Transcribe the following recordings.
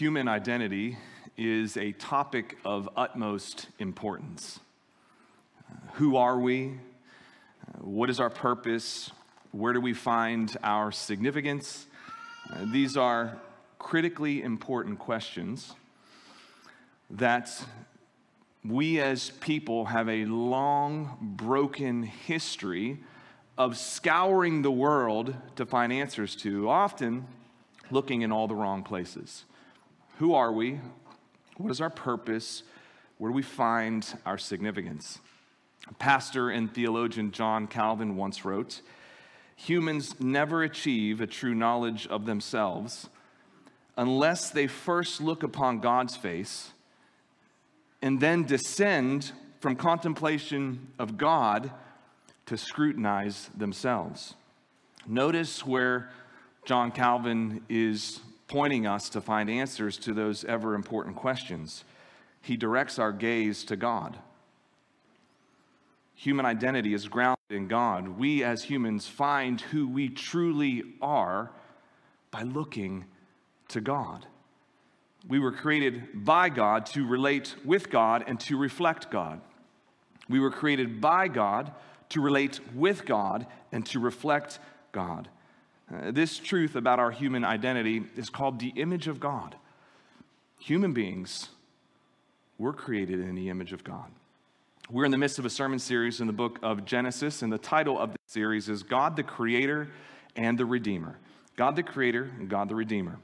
human identity is a topic of utmost importance. Who are we? What is our purpose? Where do we find our significance? These are critically important questions that we as people have a long, broken history of scouring the world to find answers to, often looking in all the wrong places. Who are we? What is our purpose? Where do we find our significance? Pastor and theologian John Calvin once wrote Humans never achieve a true knowledge of themselves unless they first look upon God's face and then descend from contemplation of God to scrutinize themselves. Notice where John Calvin is pointing us to find answers to those ever important questions. He directs our gaze to God. Human identity is grounded in God. We as humans find who we truly are by looking to God. We were created by God to relate with God and to reflect God. We were created by God to relate with God and to reflect God. Uh, this truth about our human identity is called the image of God. Human beings were created in the image of God. We're in the midst of a sermon series in the book of Genesis, and the title of the series is God the Creator and the Redeemer. God the Creator and God the Redeemer.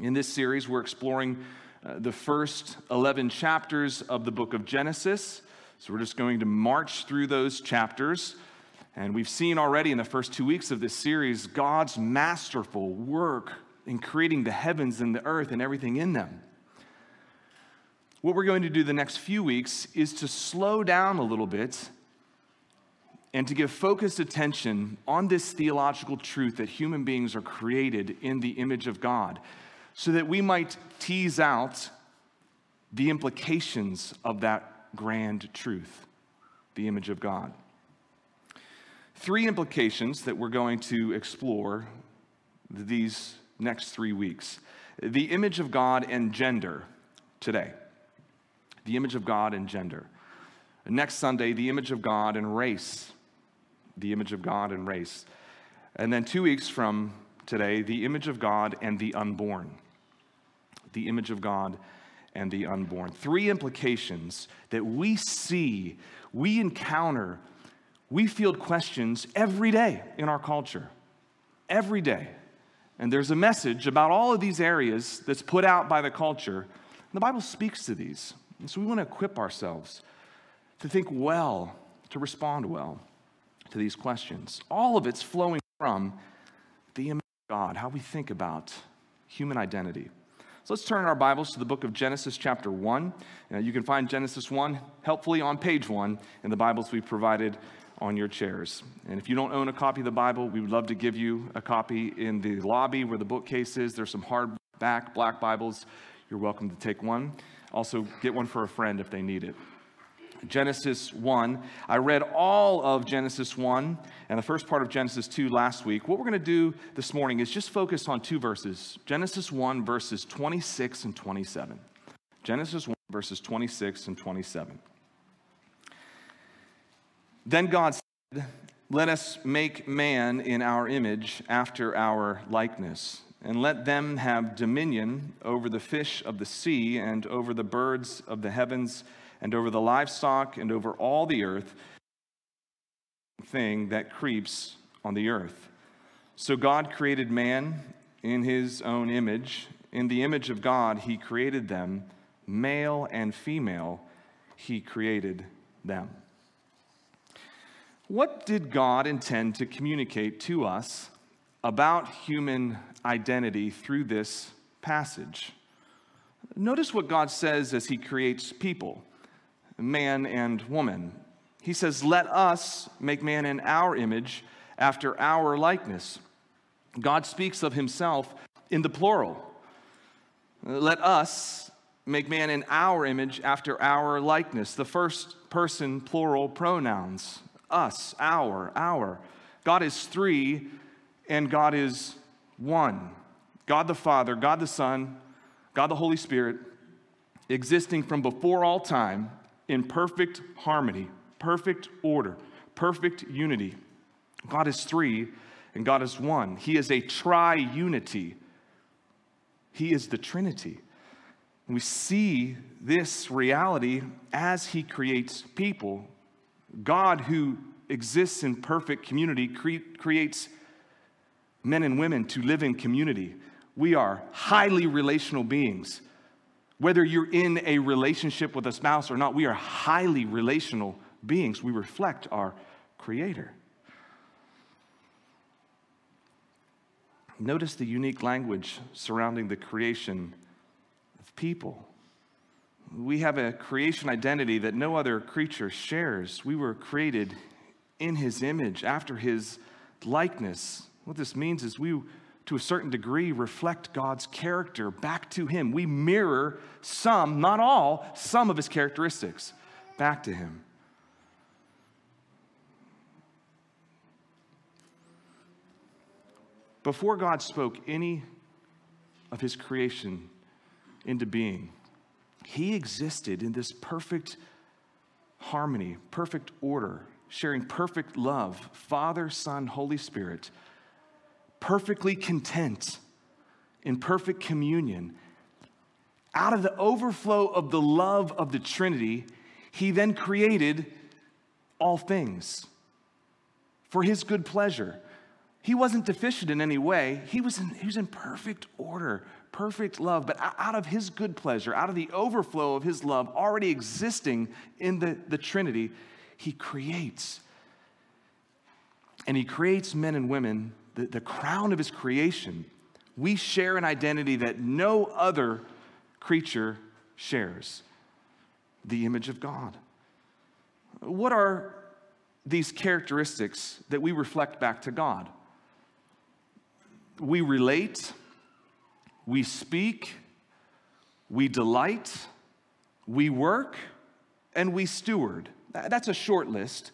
In this series, we're exploring uh, the first 11 chapters of the book of Genesis. So we're just going to march through those chapters. And we've seen already in the first two weeks of this series God's masterful work in creating the heavens and the earth and everything in them. What we're going to do the next few weeks is to slow down a little bit and to give focused attention on this theological truth that human beings are created in the image of God, so that we might tease out the implications of that grand truth, the image of God three implications that we're going to explore these next three weeks the image of God and gender today. The image of God and gender. Next Sunday, the image of God and race. The image of God and race. And then two weeks from today, the image of God and the unborn. The image of God and the unborn. Three implications that we see, we encounter we field questions every day in our culture. Every day. And there's a message about all of these areas that's put out by the culture. And the Bible speaks to these. And so we want to equip ourselves to think well, to respond well to these questions. All of it's flowing from the image of God, how we think about human identity. So let's turn our Bibles to the book of Genesis, chapter 1. you can find Genesis 1 helpfully on page 1 in the Bibles we've provided on your chairs. And if you don't own a copy of the Bible, we would love to give you a copy in the lobby where the bookcase is. There's some hardback black Bibles. You're welcome to take one. Also, get one for a friend if they need it. Genesis 1. I read all of Genesis 1 and the first part of Genesis 2 last week. What we're going to do this morning is just focus on two verses Genesis 1, verses 26 and 27. Genesis 1, verses 26 and 27. Then God said, Let us make man in our image after our likeness, and let them have dominion over the fish of the sea, and over the birds of the heavens, and over the livestock, and over all the earth thing that creeps on the earth. So God created man in his own image. In the image of God, he created them, male and female, he created them. What did God intend to communicate to us about human identity through this passage? Notice what God says as He creates people, man and woman. He says, Let us make man in our image after our likeness. God speaks of Himself in the plural. Let us make man in our image after our likeness. The first person plural pronouns us, our, our. God is three and God is one. God the Father, God the Son, God the Holy Spirit, existing from before all time in perfect harmony, perfect order, perfect unity. God is three and God is one. He is a tri-unity. He is the Trinity. we see this reality as He creates people. God, who exists in perfect community, cre- creates men and women to live in community. We are highly relational beings. Whether you're in a relationship with a spouse or not, we are highly relational beings. We reflect our Creator. Notice the unique language surrounding the creation of people. We have a creation identity that no other creature shares. We were created in his image, after his likeness. What this means is we, to a certain degree, reflect God's character back to him. We mirror some, not all, some of his characteristics back to him. Before God spoke any of his creation into being, he existed in this perfect harmony, perfect order, sharing perfect love, Father, Son, Holy Spirit, perfectly content in perfect communion. Out of the overflow of the love of the Trinity, he then created all things for his good pleasure. He wasn't deficient in any way. He was in, he was in perfect order, perfect love. But out of his good pleasure, out of the overflow of his love already existing in the, the Trinity, he creates. And he creates men and women, the, the crown of his creation. We share an identity that no other creature shares the image of God. What are these characteristics that we reflect back to God? we relate, we speak, we delight, we work, and we steward. That's a short list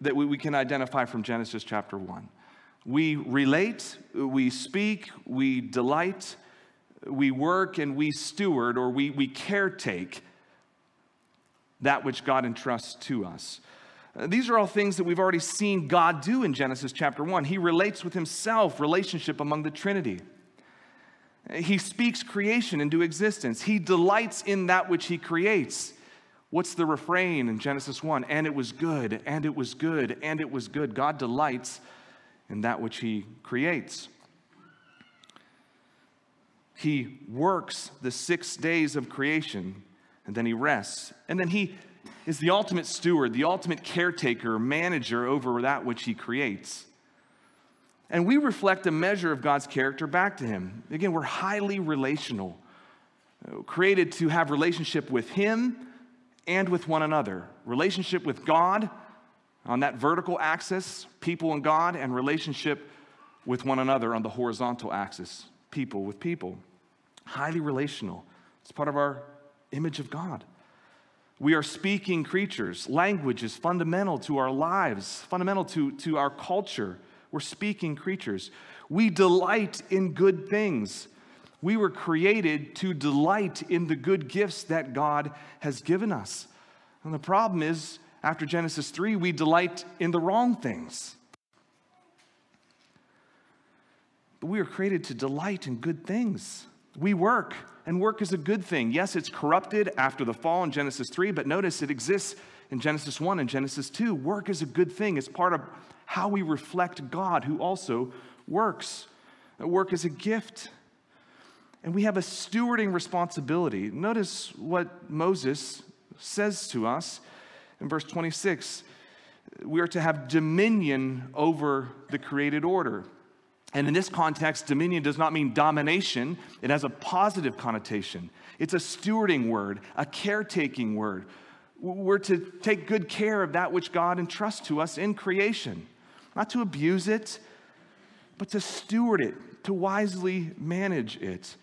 that we, can identify from Genesis chapter 1. We relate, we speak, we delight, we work, and we steward or we, we caretake that which God entrusts to us. Uh, these are all things that we've already seen God do in Genesis chapter 1. He relates with himself, relationship among the Trinity. He speaks creation into existence. He delights in that which he creates. What's the refrain in Genesis 1? And it was good, and it was good, and it was good. God delights in that which he creates. He works the six days of creation, and then he rests. And then he is the ultimate steward, the ultimate caretaker, manager over that which he creates. And we reflect a measure of God's character back to him. Again, we're highly relational, created to have relationship with him and with one another. Relationship with God on that vertical axis, people and God, and relationship with one another on the horizontal axis, people with people. Highly relational. It's part of our image of God. We are speaking creatures. Language is fundamental to our lives, fundamental to, to our culture. We're speaking creatures. We delight in good things. We were created to delight in the good gifts that God has given us. And the problem is, after Genesis 3, we delight in the wrong things. But we are created to delight in good things. We work and work is a good thing. Yes, it's corrupted after the fall in Genesis 3, but notice it exists in Genesis 1 and Genesis 2. Work is a good thing, it's part of how we reflect God who also works. Work is a gift. And we have a stewarding responsibility. Notice what Moses says to us in verse 26 we are to have dominion over the created order. And in this context, dominion does not mean domination, it has a positive connotation. It's a stewarding word, a caretaking word. We're to take good care of that which God entrusts to us in creation, not to abuse it, but to steward it, to wisely manage it.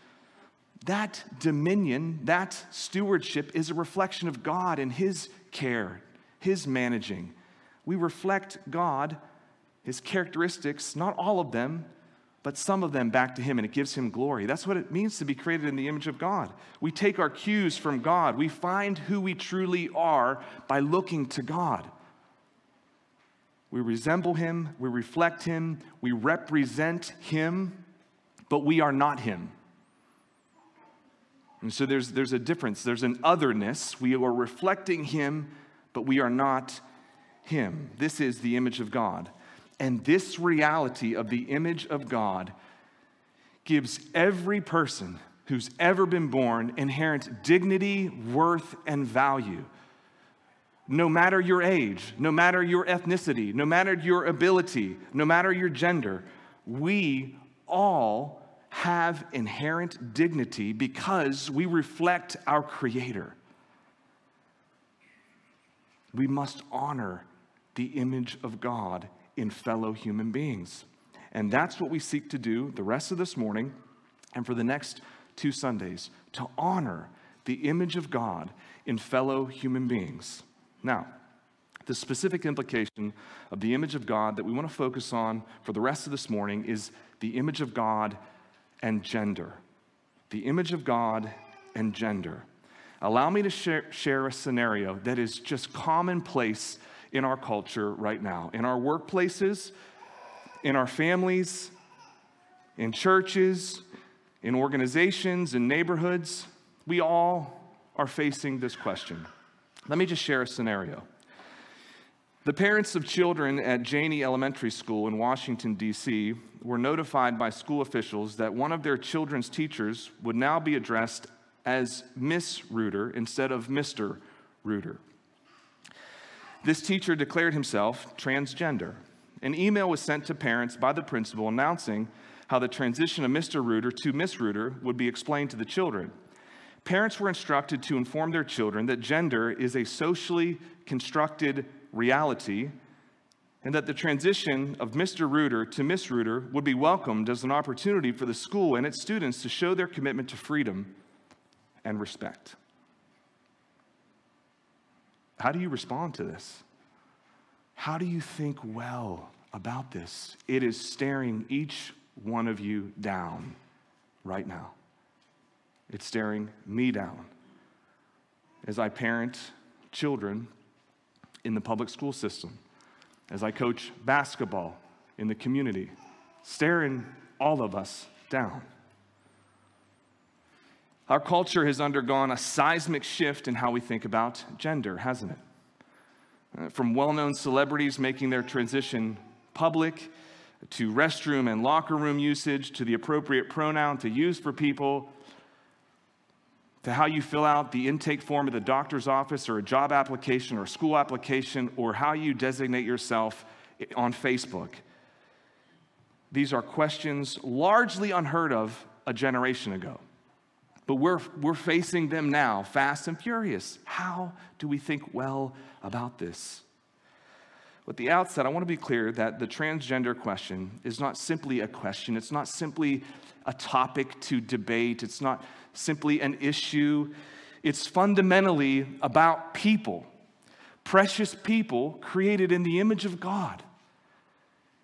That dominion, that stewardship is a reflection of God and His care, His managing. We reflect God, His characteristics, not all of them, but some of them back to Him, and it gives Him glory. That's what it means to be created in the image of God. We take our cues from God, we find who we truly are by looking to God. We resemble Him, we reflect Him, we represent Him, but we are not Him. And so there's, there's a difference. There's an otherness. We are reflecting Him, but we are not Him. This is the image of God. And this reality of the image of God gives every person who's ever been born inherent dignity, worth, and value. No matter your age, no matter your ethnicity, no matter your ability, no matter your gender, we all have inherent dignity because we reflect our Creator. We must honor the image of God in fellow human beings. And that's what we seek to do the rest of this morning and for the next two Sundays to honor the image of God in fellow human beings. Now, the specific implication of the image of God that we want to focus on for the rest of this morning is the image of God and gender. The image of God and gender. Allow me to share, share a scenario that is just commonplace in our culture right now, in our workplaces, in our families, in churches, in organizations, in neighborhoods. We all are facing this question. Let me just share a scenario. The parents of children at Janney Elementary School in Washington, D.C., were notified by school officials that one of their children's teachers would now be addressed as Miss Reuter instead of Mr. Reuter. This teacher declared himself transgender. An email was sent to parents by the principal announcing how the transition of Mr. Reuter to Miss Reuter would be explained to the children. Parents were instructed to inform their children that gender is a socially constructed reality and that the transition of Mr. Reuter to Miss Reuter would be welcomed as an opportunity for the school and its students to show their commitment to freedom and respect. How do you respond to this? How do you think well about this? It is staring each one of you down right now. It's staring me down as I parent children in the public school system, as I coach basketball in the community, staring all of us down. Our culture has undergone a seismic shift in how we think about gender, hasn't it? Uh, from well known celebrities making their transition public, to restroom and locker room usage, to the appropriate pronoun to use for people, to how you fill out the intake form at the doctor's office or a job application or a school application, or how you designate yourself on Facebook. These are questions largely unheard of a generation ago. But we're, we're facing them now, fast and furious. How do we think well about this? At the outset, I want to be clear that the transgender question is not simply a question, it's not simply a topic to debate, it's not simply an issue. It's fundamentally about people, precious people created in the image of God.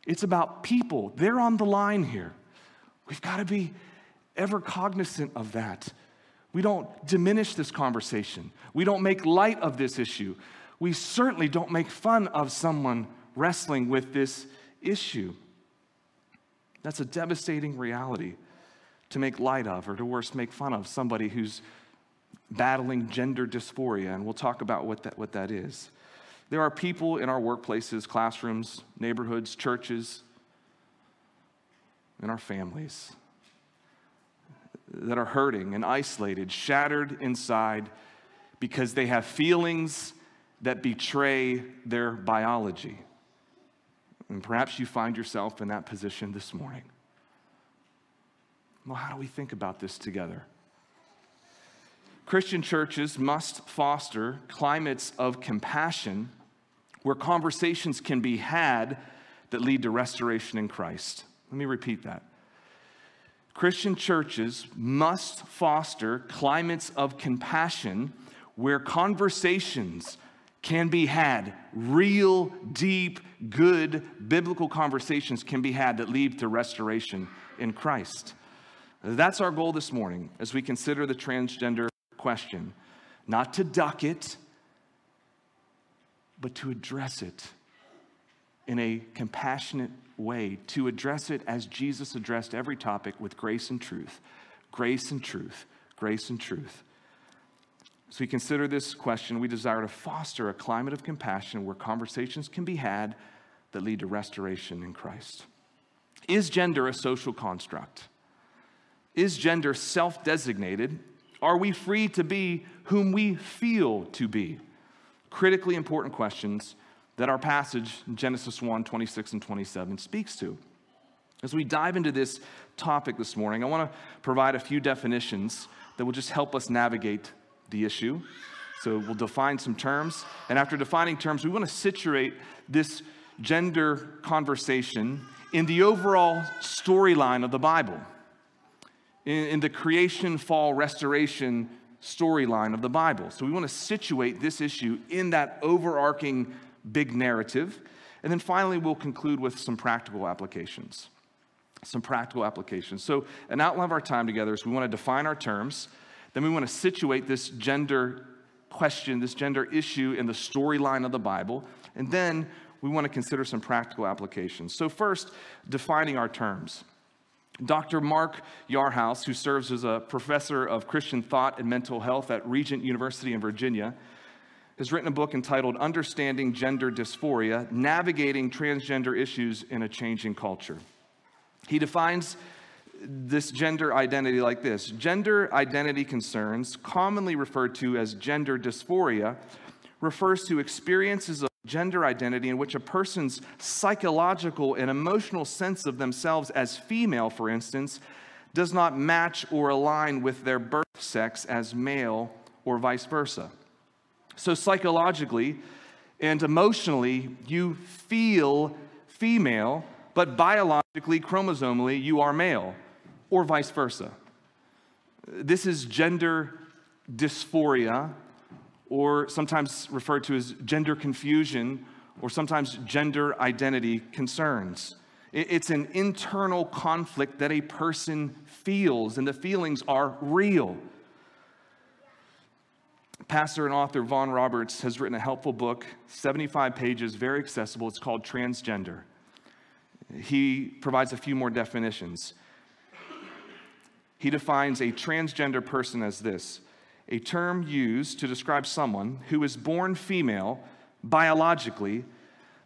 It's about people. They're on the line here. We've got to be ever cognizant of that. We don't diminish this conversation. We don't make light of this issue. We certainly don't make fun of someone wrestling with this issue. That's a devastating reality to make light of, or to worse, make fun of somebody who's battling gender dysphoria. And we'll talk about what that, what that is. There are people in our workplaces, classrooms, neighborhoods, churches, in our families that are hurting and isolated, shattered inside because they have feelings that betray their biology. And perhaps you find yourself in that position this morning. Well, how do we think about this together? Christian churches must foster climates of compassion where conversations can be had that lead to restoration in Christ. Let me repeat that. Christian churches must foster climates of compassion where conversations can be had. Real, deep, good biblical conversations can be had that lead to restoration in Christ. That's our goal this morning as we consider the transgender question. Not to duck it, but to address it in a compassionate way, to address it as Jesus addressed every topic with grace and truth. Grace and truth. Grace and truth. As we consider this question, we desire to foster a climate of compassion where conversations can be had that lead to restoration in Christ. Is gender a social construct? Is gender self designated? Are we free to be whom we feel to be? Critically important questions that our passage, Genesis 1 26 and 27, speaks to. As we dive into this topic this morning, I want to provide a few definitions that will just help us navigate the issue. So we'll define some terms. And after defining terms, we want to situate this gender conversation in the overall storyline of the Bible, in, in the creation, fall, restoration storyline of the Bible. So we want to situate this issue in that overarching big narrative. And then finally, we'll conclude with some practical applications. Some practical applications. So, an outline of our time together is we want to define our terms, then we want to situate this gender question, this gender issue in the storyline of the Bible, and then we want to consider some practical applications. So, first, defining our terms. Dr. Mark Yarhouse, who serves as a professor of Christian thought and mental health at Regent University in Virginia, has written a book entitled Understanding Gender Dysphoria Navigating Transgender Issues in a Changing Culture. He defines this gender identity like this Gender identity concerns, commonly referred to as gender dysphoria, refers to experiences of gender identity in which a person's psychological and emotional sense of themselves as female, for instance, does not match or align with their birth sex as male or vice versa. So, psychologically and emotionally, you feel female, but biologically, chromosomally, you are male, or vice versa. This is gender dysphoria, or sometimes referred to as gender confusion, or sometimes gender identity concerns. It's an internal conflict that a person feels, and the feelings are real. Pastor and author Vaughan Roberts has written a helpful book, 75 pages, very accessible. It's called Transgender. He provides a few more definitions. He defines a transgender person as this a term used to describe someone who is born female biologically,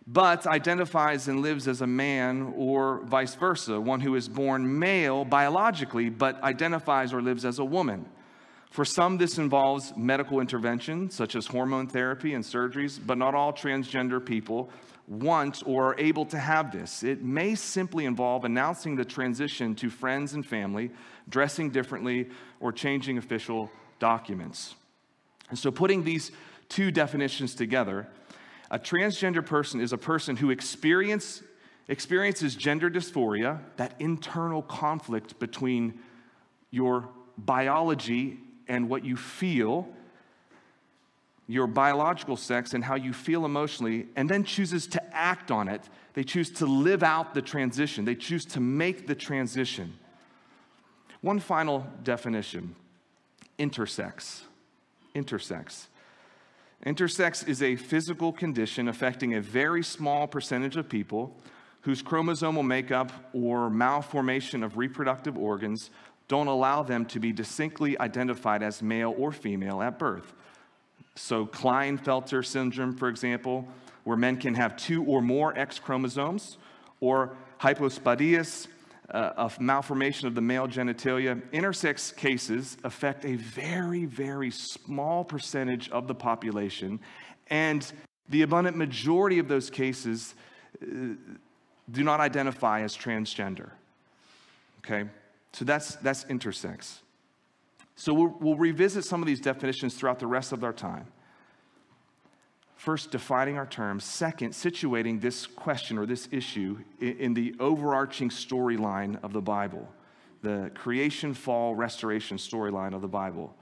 but identifies and lives as a man, or vice versa, one who is born male biologically, but identifies or lives as a woman. For some, this involves medical intervention, such as hormone therapy and surgeries, but not all transgender people want or are able to have this. It may simply involve announcing the transition to friends and family, dressing differently, or changing official documents. And so, putting these two definitions together, a transgender person is a person who experience, experiences gender dysphoria, that internal conflict between your biology and what you feel, your biological sex and how you feel emotionally, and then chooses to act on it. They choose to live out the transition, they choose to make the transition. One final definition intersex. Intersex. Intersex is a physical condition affecting a very small percentage of people whose chromosomal makeup or malformation of reproductive organs don't allow them to be distinctly identified as male or female at birth. So, Klinefelter syndrome, for example, where men can have two or more X chromosomes, or hypospadias, uh, a malformation of the male genitalia. Intersex cases affect a very, very small percentage of the population, and the abundant majority of those cases uh, do not identify as transgender. Okay? So that's, that's intersex. So we'll, we'll revisit some of these definitions throughout the rest of our time. First, defining our terms. Second, situating this question or this issue in, the overarching storyline of the Bible, the creation, fall, restoration storyline of the Bible.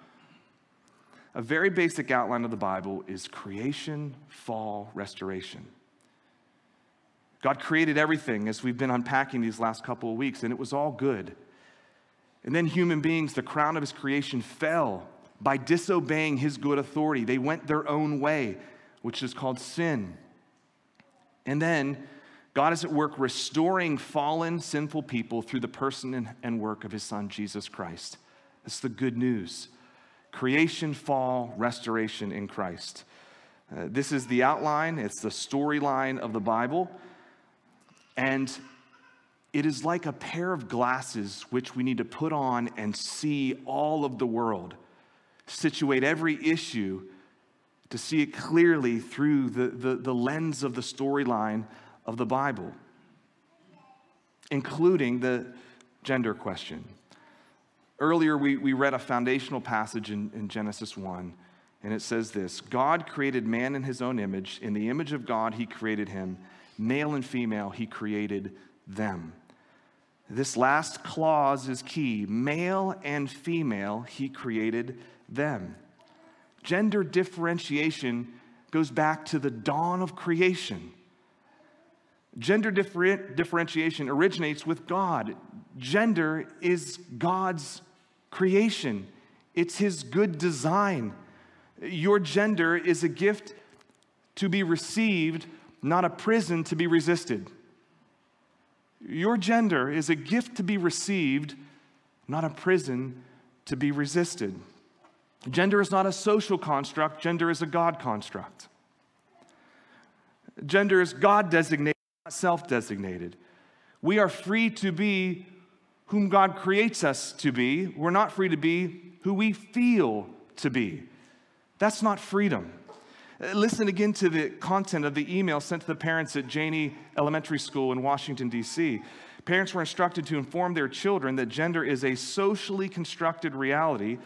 a very basic outline of the Bible is creation, fall, restoration. God created everything as we've been unpacking these last couple of weeks, and it was all good. And then human beings, the crown of his creation, fell by disobeying his good authority. They went their own way, which is called sin. And then God is at work restoring fallen, sinful people through the person and work of his son, Jesus Christ. That's the good news creation, fall, restoration in Christ. Uh, this is the outline, it's the storyline of the Bible. And it is like a pair of glasses which we need to put on and see all of the world, situate every issue to see it clearly through the, the, the lens of the storyline of the Bible, including the gender question. Earlier, we, we read a foundational passage in, in Genesis 1, and it says this God created man in his own image. In the image of God, he created him. Male and female, he created them. This last clause is key. Male and female, he created them. Gender differentiation goes back to the dawn of creation. Gender differ- differentiation originates with God. Gender is God's creation, it's His good design. Your gender is a gift to be received, not a prison to be resisted. Your gender is a gift to be received, not a prison to be resisted. Gender is not a social construct, gender is a God construct. Gender is God designated, not self designated. We are free to be whom God creates us to be. We're not free to be who we feel to be. That's not freedom. Listen again to the content of the email sent to the parents at Janney Elementary School in Washington, D.C. Parents were instructed to inform their children that gender is a socially constructed reality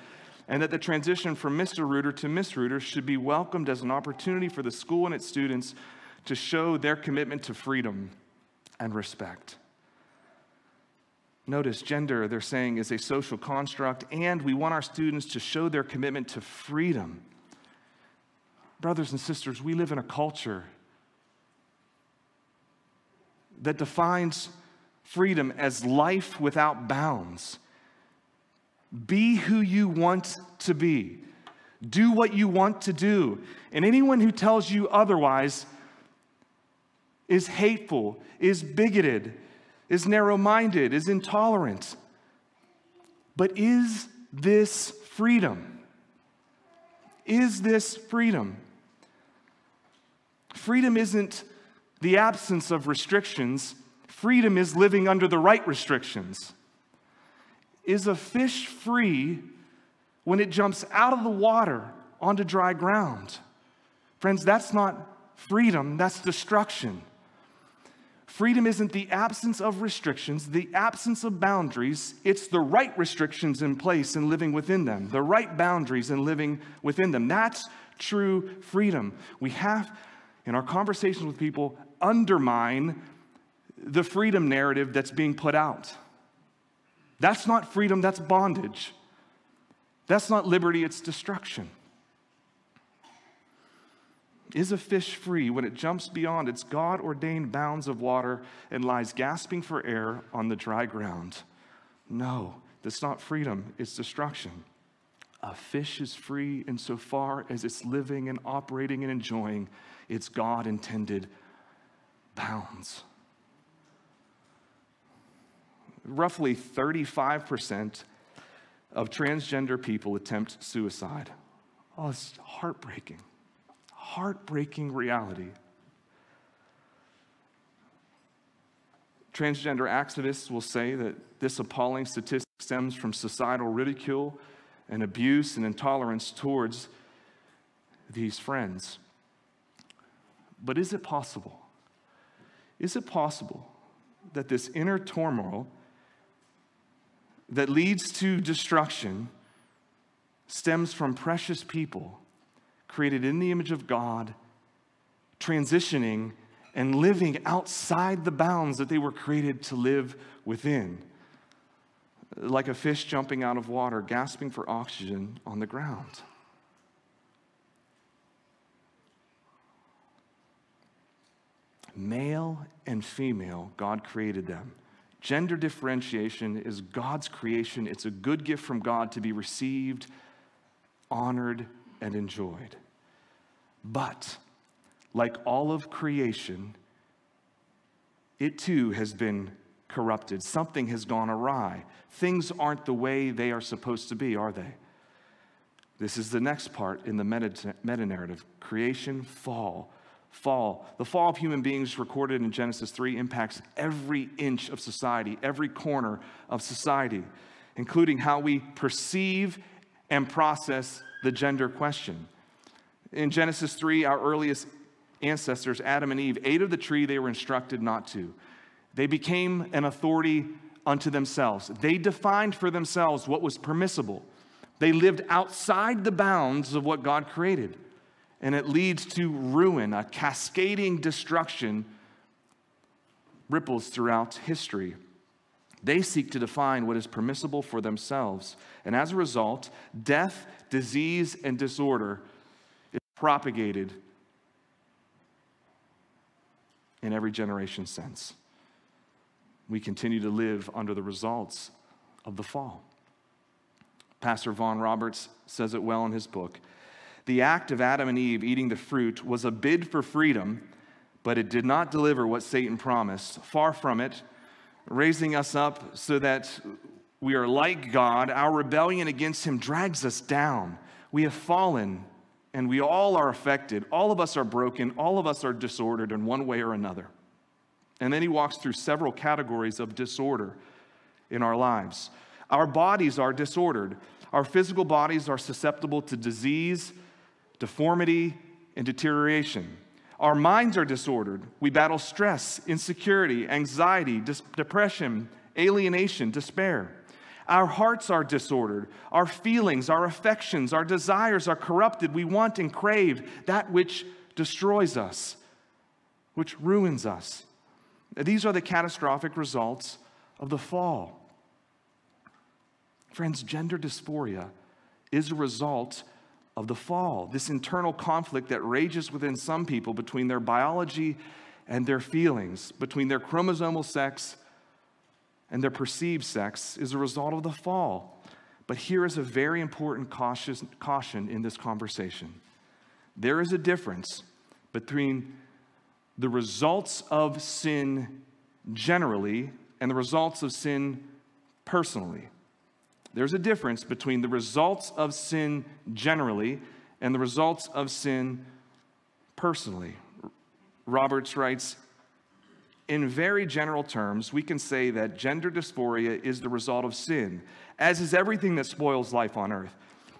and that the transition from Mr. Reuter to Miss Reuter should be welcomed as an opportunity for the school and its students to show their commitment to freedom and respect. Notice gender, they're saying, is a social construct, and we want our students to show their commitment to freedom Brothers and sisters, we live in a culture that defines freedom as life without bounds. Be who you want to be. Do what you want to do. And anyone who tells you otherwise is hateful, is bigoted, is narrow minded, is intolerant. But is this freedom? Is this freedom? Freedom isn't the absence of restrictions, freedom is living under the right restrictions. Is a fish free when it jumps out of the water onto dry ground? Friends, that's not freedom, that's destruction. Freedom isn't the absence of restrictions, the absence of boundaries. It's the right restrictions in place and living within them, the right boundaries and living within them. That's true freedom. We have in our conversations with people undermine the freedom narrative that's being put out. That's not freedom, that's bondage. That's not liberty, it's destruction. Is a fish free when it jumps beyond its God ordained bounds of water and lies gasping for air on the dry ground? No, that's not freedom, it's destruction. A fish is free insofar as it's living and operating and enjoying its God intended bounds. Roughly 35% of transgender people attempt suicide. Oh, it's heartbreaking. Heartbreaking reality. Transgender activists will say that this appalling statistic stems from societal ridicule and abuse and intolerance towards these friends. But is it possible? Is it possible that this inner turmoil that leads to destruction stems from precious people created in the image of God, transitioning and living outside the bounds that they were created to live within. Like a fish jumping out of water, gasping for oxygen on the ground. Male and female, God created them Gender differentiation is God's creation. It's a good gift from God to be received, honored, and enjoyed. But, like all of creation, it too has been corrupted. Something has gone awry. Things aren't the way they are supposed to be, are they? This is the next part in the meta narrative creation, fall. Fall. The fall of human beings recorded in Genesis 3 impacts every inch of society, every corner of society, including how we perceive and process the gender question. In Genesis 3, our earliest ancestors, Adam and Eve, ate of the tree they were instructed not to. They became an authority unto themselves. They defined for themselves what was permissible. They lived outside the bounds of what God created. And it leads to ruin, a cascading destruction ripples throughout history. They seek to define what is permissible for themselves. And as a result, death, disease, and disorder is propagated in every generation since. We continue to live under the results of the fall. Pastor Vaughan Roberts says it well in his book. The act of Adam and Eve eating the fruit was a bid for freedom, but it did not deliver what Satan promised. Far from it, raising us up so that we are like God, our rebellion against him drags us down. We have fallen and we all are affected. All of us are broken. All of us are disordered in one way or another. And then he walks through several categories of disorder in our lives. Our bodies are disordered. Our physical bodies are susceptible to disease, deformity, and deterioration. Our minds are disordered. We battle stress, insecurity, anxiety, dis- depression, alienation, despair. Our hearts are disordered. Our feelings, our affections, our desires are corrupted. We want and crave that which destroys us, which ruins us. These are the catastrophic results of the fall. Friends, gender dysphoria is a result of the fall, this internal conflict that rages within some people between their biology and their feelings, between their chromosomal sex and their perceived sex, is a result of the fall. But here is a very important cautious, caution in this conversation. There is a difference between the results of sin generally and the results of sin personally. There's a difference between the results of sin generally and the results of sin personally. Roberts writes In very general terms, we can say that gender dysphoria is the result of sin, as is everything that spoils life on earth.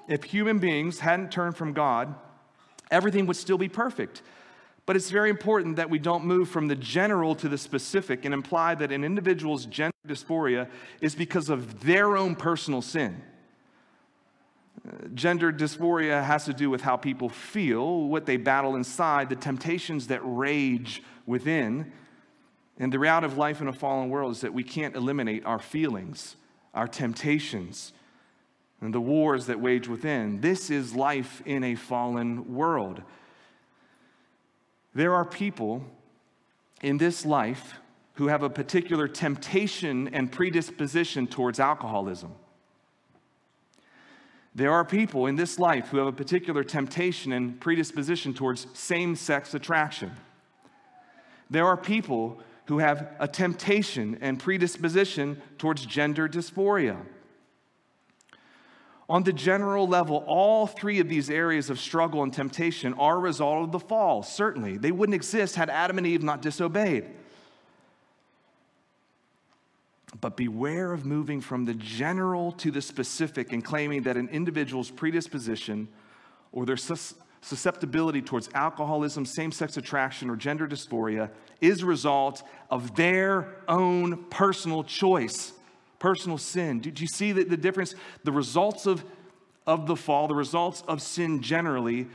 If human beings hadn't turned from God, everything would still be perfect. But it's very important that we don't move from the general to the specific and imply that an individual's gender dysphoria is because of their own personal sin. Gender dysphoria has to do with how people feel, what they battle inside, the temptations that rage within. And the reality of life in a fallen world is that we can't eliminate our feelings, our temptations, and the wars that wage within. This is life in a fallen world. There are people in this life who have a particular temptation and predisposition towards alcoholism. There are people in this life who have a particular temptation and predisposition towards same sex attraction. There are people who have a temptation and predisposition towards gender dysphoria. On the general level, all three of these areas of struggle and temptation are a result of the fall, certainly. They wouldn't exist had Adam and Eve not disobeyed. But beware of moving from the general to the specific and claiming that an individual's predisposition or their susceptibility towards alcoholism, same sex attraction, or gender dysphoria is a result of their own personal choice personal sin. Did you see the, the difference? The results of, of the fall, the results of sin generally,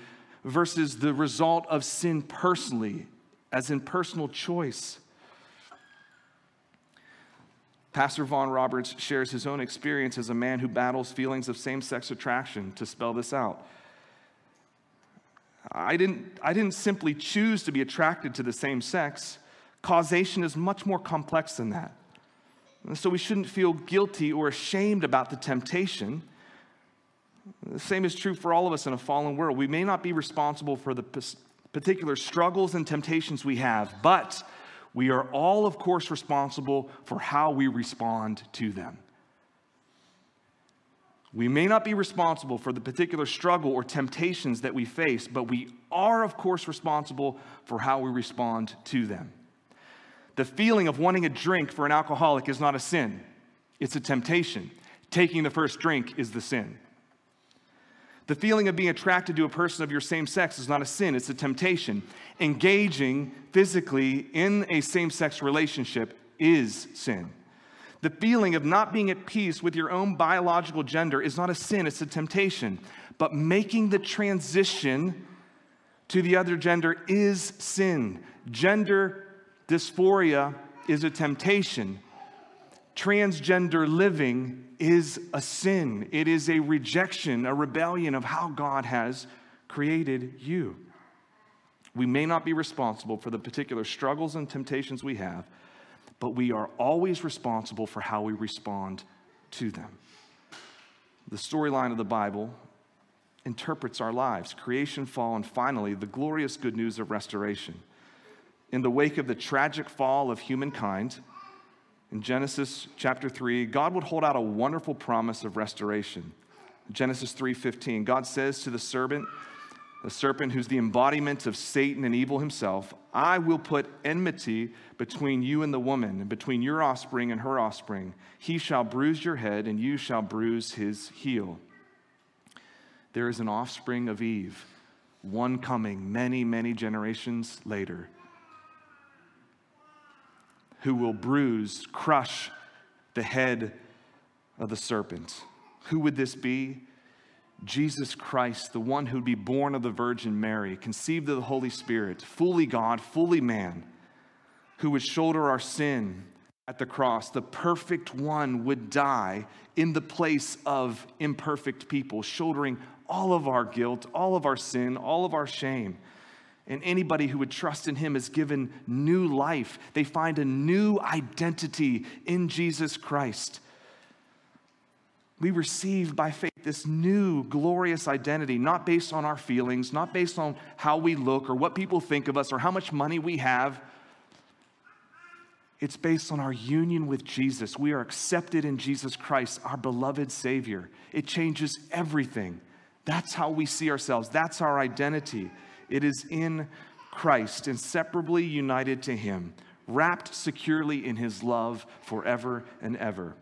versus the result of sin personally, as in personal choice. Pastor Vaughan Roberts shares his own experience as a man who battles feelings of same sex attraction to spell this out. I didn't, I didn't simply choose to be attracted to the same sex. Causation is much more complex than that. And so we shouldn't feel guilty or ashamed about the temptation. The same is true for all of us in a fallen world. We may not be responsible for the particular struggles and temptations we have, but we are all, of course, responsible for how we respond to them. We may not be responsible for the particular struggle or temptations that we face, but we are, of course, responsible for how we respond to them. The feeling of wanting a drink for an alcoholic is not a sin, it's a temptation. Taking the first drink is the sin. The feeling of being attracted to a person of your same sex is not a sin, it's a temptation. Engaging physically in a same sex relationship is sin. The feeling of not being at peace with your own biological gender is not a sin, it's a temptation. But making the transition to the other gender is sin. Gender dysphoria is a temptation. Transgender living is a sin. It is a rejection, a rebellion of how God has created you. We may not be responsible for the particular struggles and temptations we have, but we are always responsible for how we respond to them. The storyline of the Bible interprets our lives creation, fall, and finally, the glorious good news of restoration. In the wake of the tragic fall of humankind, in Genesis chapter 3, God would hold out a wonderful promise of restoration. Genesis 3:15, God says to the serpent, the serpent who's the embodiment of Satan and evil himself, I will put enmity between you and the woman, and between your offspring and her offspring. He shall bruise your head, and you shall bruise his heel. There is an offspring of Eve, one coming many, many generations later who will bruise, crush the head of the serpent. Who would this be? Jesus Christ, the one who'd be born of the Virgin Mary, conceived of the Holy Spirit, fully God, fully man, who would shoulder our sin at the cross. The perfect one would die in the place of imperfect people, shouldering all of our guilt, all of our sin, all of our shame. And anybody who would trust in him is given new life. They find a new identity in Jesus Christ. We receive by faith this new glorious identity, not based on our feelings, not based on how we look or what people think of us or how much money we have. It's based on our union with Jesus. We are accepted in Jesus Christ, our beloved Savior. It changes everything. That's how we see ourselves, that's our identity. It is in Christ, inseparably united to Him, wrapped securely in His love forever and ever.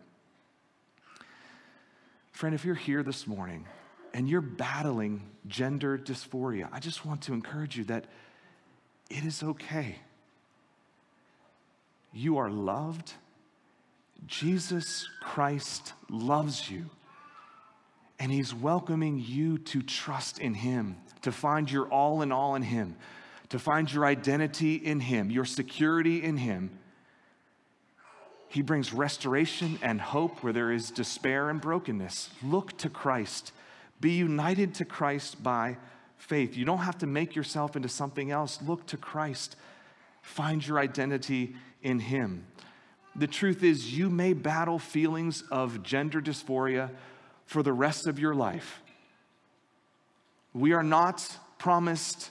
Friend, if you're here this morning and you're battling gender dysphoria, I just want to encourage you that it is okay. You are loved. Jesus Christ loves you. And he's welcoming you to trust in him, to find your all in all in him, to find your identity in him, your security in him. He brings restoration and hope where there is despair and brokenness. Look to Christ. Be united to Christ by faith. You don't have to make yourself into something else. Look to Christ. Find your identity in Him. The truth is, you may battle feelings of gender dysphoria for the rest of your life. We are not promised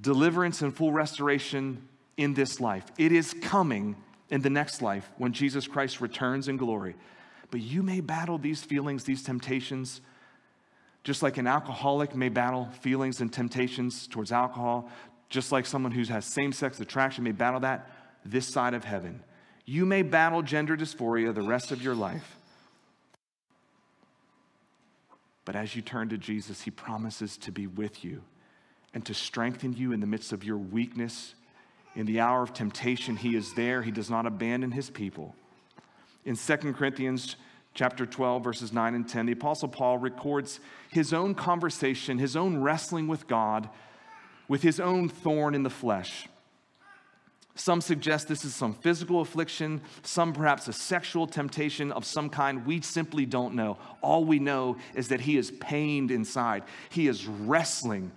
deliverance and full restoration in this life. It is coming in the next life when Jesus Christ returns in glory. But you may battle these feelings, these temptations, just like an alcoholic may battle feelings and temptations towards alcohol, just like someone who has same sex attraction may battle that this side of heaven. You may battle gender dysphoria the rest of your life. But as you turn to Jesus, he promises to be with you and to strengthen you in the midst of your weakness. In the hour of temptation, he is there. He does not abandon his people. In 2 Corinthians chapter 12 verses 9 and 10, the apostle Paul records his own conversation, his own wrestling with God with his own thorn in the flesh. Some suggest this is some physical affliction, some perhaps a sexual temptation of some kind. We simply don't know. All we know is that he is pained inside. He is wrestling.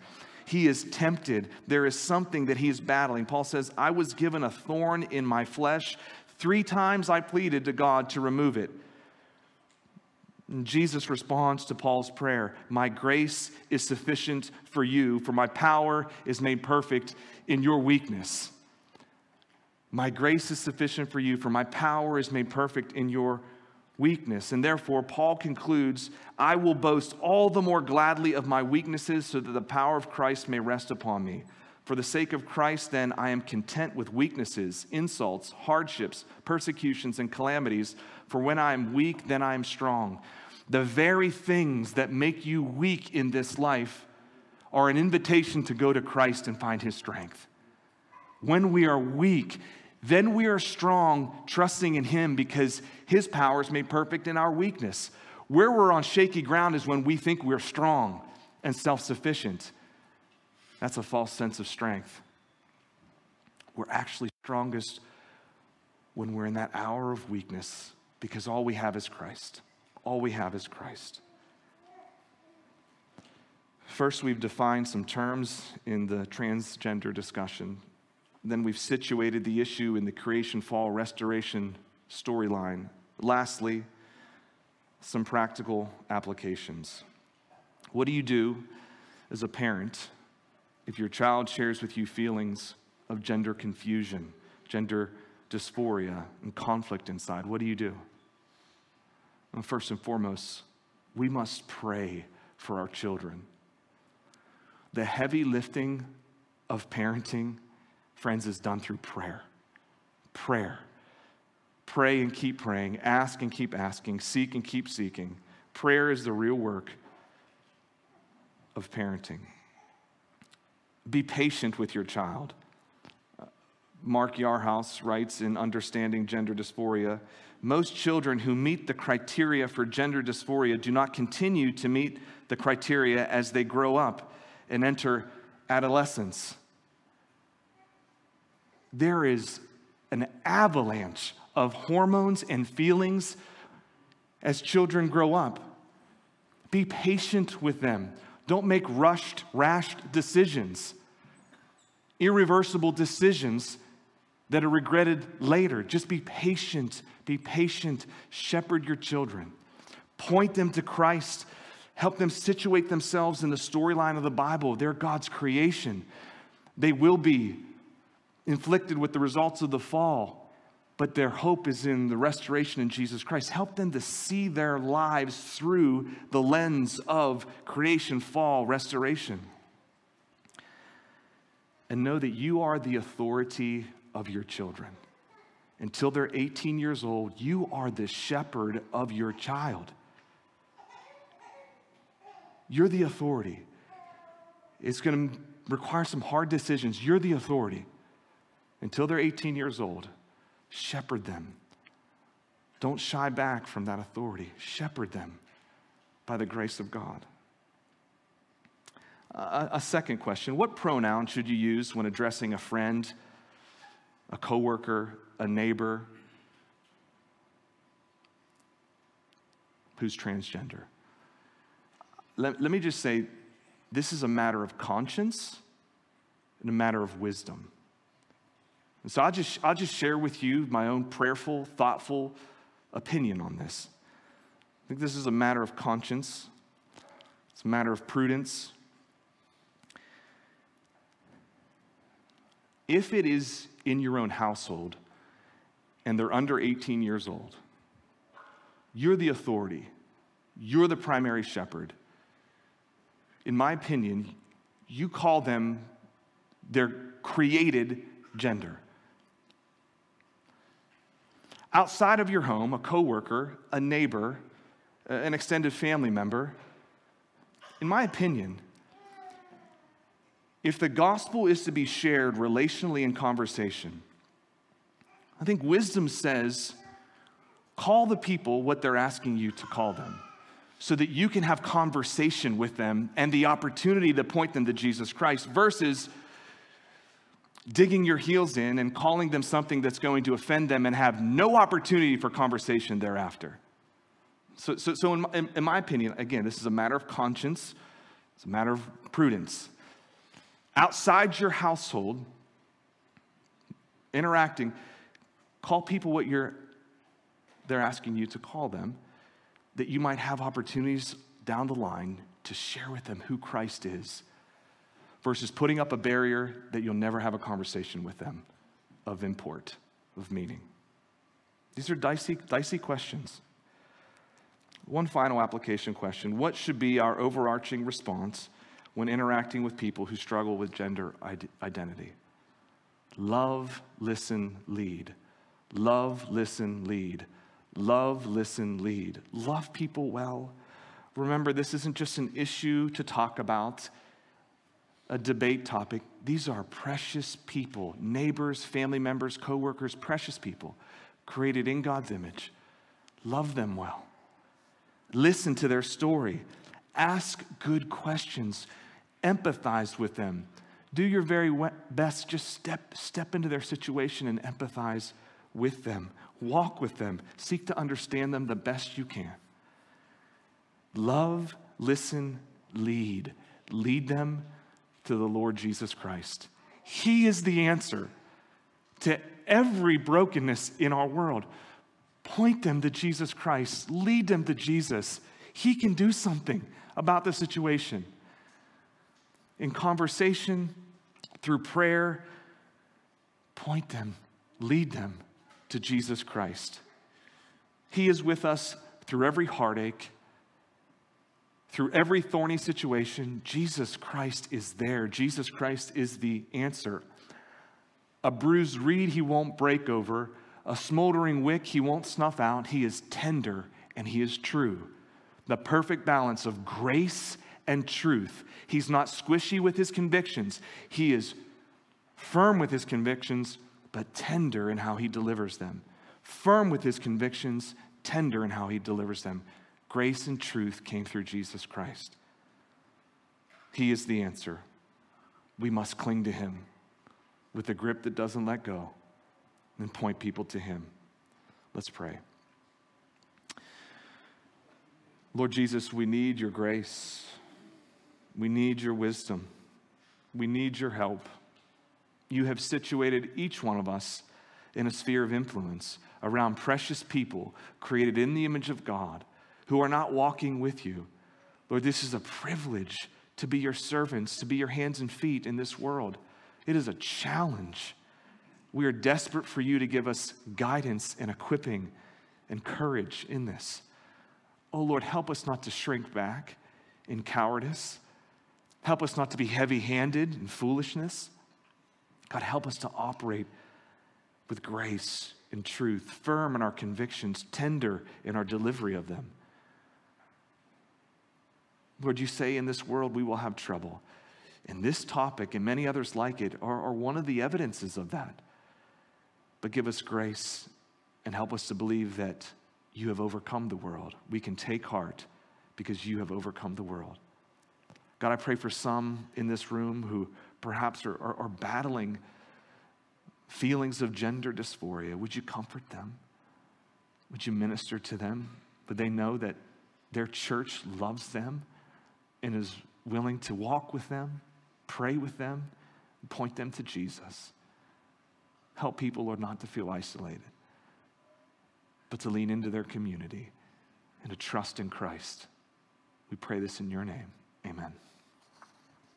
he is tempted. There is something that he is battling. Paul says, I was given a thorn in my flesh. Three times I pleaded to God to remove it. And Jesus responds to Paul's prayer My grace is sufficient for you, for my power is made perfect in your weakness. My grace is sufficient for you, for my power is made perfect in your weakness. And therefore, Paul concludes I will boast all the more gladly of my weaknesses so that the power of Christ may rest upon me. For the sake of Christ, then, I am content with weaknesses, insults, hardships, persecutions, and calamities. For when I am weak, then I am strong. The very things that make you weak in this life are an invitation to go to Christ and find his strength. When we are weak, then we are strong, trusting in Him because His power is made perfect in our weakness. Where we're on shaky ground is when we think we're strong and self sufficient. That's a false sense of strength. We're actually strongest when we're in that hour of weakness because all we have is Christ. All we have is Christ. First, we've defined some terms in the transgender discussion then we've situated the issue in the creation, fall, restoration storyline. Lastly, some practical applications. What do you do as a parent if your child shares with you feelings of gender confusion, gender dysphoria, and conflict inside? What do you do? Well, first and foremost, we must pray for our children. The heavy lifting of parenting friends, is done through prayer. Prayer. Pray and keep praying. Ask and keep asking. Seek and keep seeking. Prayer is the real work of parenting. Be patient with your child. Mark Yarhouse writes in Understanding Gender Dysphoria most children who meet the criteria for gender dysphoria do not continue to meet the criteria as they grow up and enter adolescence there is an avalanche of hormones and feelings as children grow up. Be patient with them. Don't make rushed, rash decisions, irreversible decisions that are regretted later. Just be patient. Be patient. Shepherd your children. Point them to Christ. Help them situate themselves in the storyline of the Bible. They're God's creation. They will be inflicted with the results of the fall, but their hope is in the restoration in Jesus Christ. Help them to see their lives through the lens of creation, fall, restoration. And know that you are the authority of your children. Until they're 18 years old, you are the shepherd of your child. You're the authority. It's going to require some hard decisions. You're the authority until they're 18 years old, shepherd them. Don't shy back from that authority. Shepherd them by the grace of God. A second question What pronoun should you use when addressing a friend, a coworker, a neighbor who's transgender? Let, let me just say this is a matter of conscience and a matter of wisdom. And so I'll just, I'll just share with you my own prayerful, thoughtful opinion on this. I think this is a matter of conscience, it's a matter of prudence. If it is in your own household and they're under 18 years old, you're the authority, you're the primary shepherd. In my opinion, you call them their created gender outside of your home, a coworker, a neighbor, an extended family member, in my opinion, if the gospel is to be shared relationally in conversation, I think wisdom says call the people what they're asking you to call them so that you can have conversation with them and the opportunity to point them to Jesus Christ versus digging your heels in and calling them something that's going to offend them and have no opportunity for conversation thereafter. So, so, so in, my, in my opinion, again, this is a matter of conscience, it's a matter of prudence. outside your household, interacting, call people what you're they're asking you to call them, that you might have opportunities down the line to share with them who Christ is, versus putting up a barrier that you'll never have a conversation with them of import, of meaning. These are dicey, dicey questions. One final application question What should be our overarching response when interacting with people who struggle with gender identity? Love, listen, lead. Love, listen, lead. Love, listen, lead. Love people well. Remember, this isn't just an issue to talk about, a debate topic. These are precious people, neighbors, family members, coworkers, precious people created in God's image. Love them well. Listen to their story. Ask good questions. Empathize with them. Do your very best. Just step, step into their situation and empathize with them. Walk with them. Seek to understand them the best you can. Love, listen, lead. Lead them to the Lord Jesus Christ. He is the answer to every brokenness in our world. Point them to Jesus Christ, lead them to Jesus. He can do something about the situation. In conversation, through prayer, point them, lead them to Jesus Christ. He is with us through every heartache, through every thorny situation. Jesus Christ is there. Jesus Christ is the answer. A bruised reed he won't break over, a smoldering wick he won't snuff out. He is tender and he is true. The perfect balance of grace and truth. He's not squishy with his convictions, he is firm with his convictions but tender in how he delivers them. Firm with his convictions, tender in how he delivers them. Grace and truth came through Jesus Christ. He is the answer. We must cling to him with a grip that doesn't let go and point people to him. Let's pray. Lord Jesus, we need your grace. We need your wisdom. We need your help you have situated each one of us in a sphere of influence around precious people created in the image of God who are not walking with you. Lord, this is a privilege to be your servants, to be your hands and feet in this world. It is a challenge. We are desperate for you to give us guidance and equipping and courage in this. Oh Lord, help us not to shrink back in cowardice. Help us not to be heavy handed in foolishness. God, help us to operate with grace and truth, firm in our convictions, tender in our delivery of them. Lord, you say in this world we will have trouble. And this topic and many others like it are, are one of the evidences of that. But give us grace and help us to believe that you have overcome the world. We can take heart because you have overcome the world. God, I pray for some in this room who perhaps are, are, are battling feelings of gender dysphoria, would you comfort them? Would you minister to them? Would they know that their church loves them and is willing to walk with them, pray with them, point them to Jesus? Help people, Lord, not to feel isolated, but to lean into their community and to trust in Christ. We pray this in your name. Amen.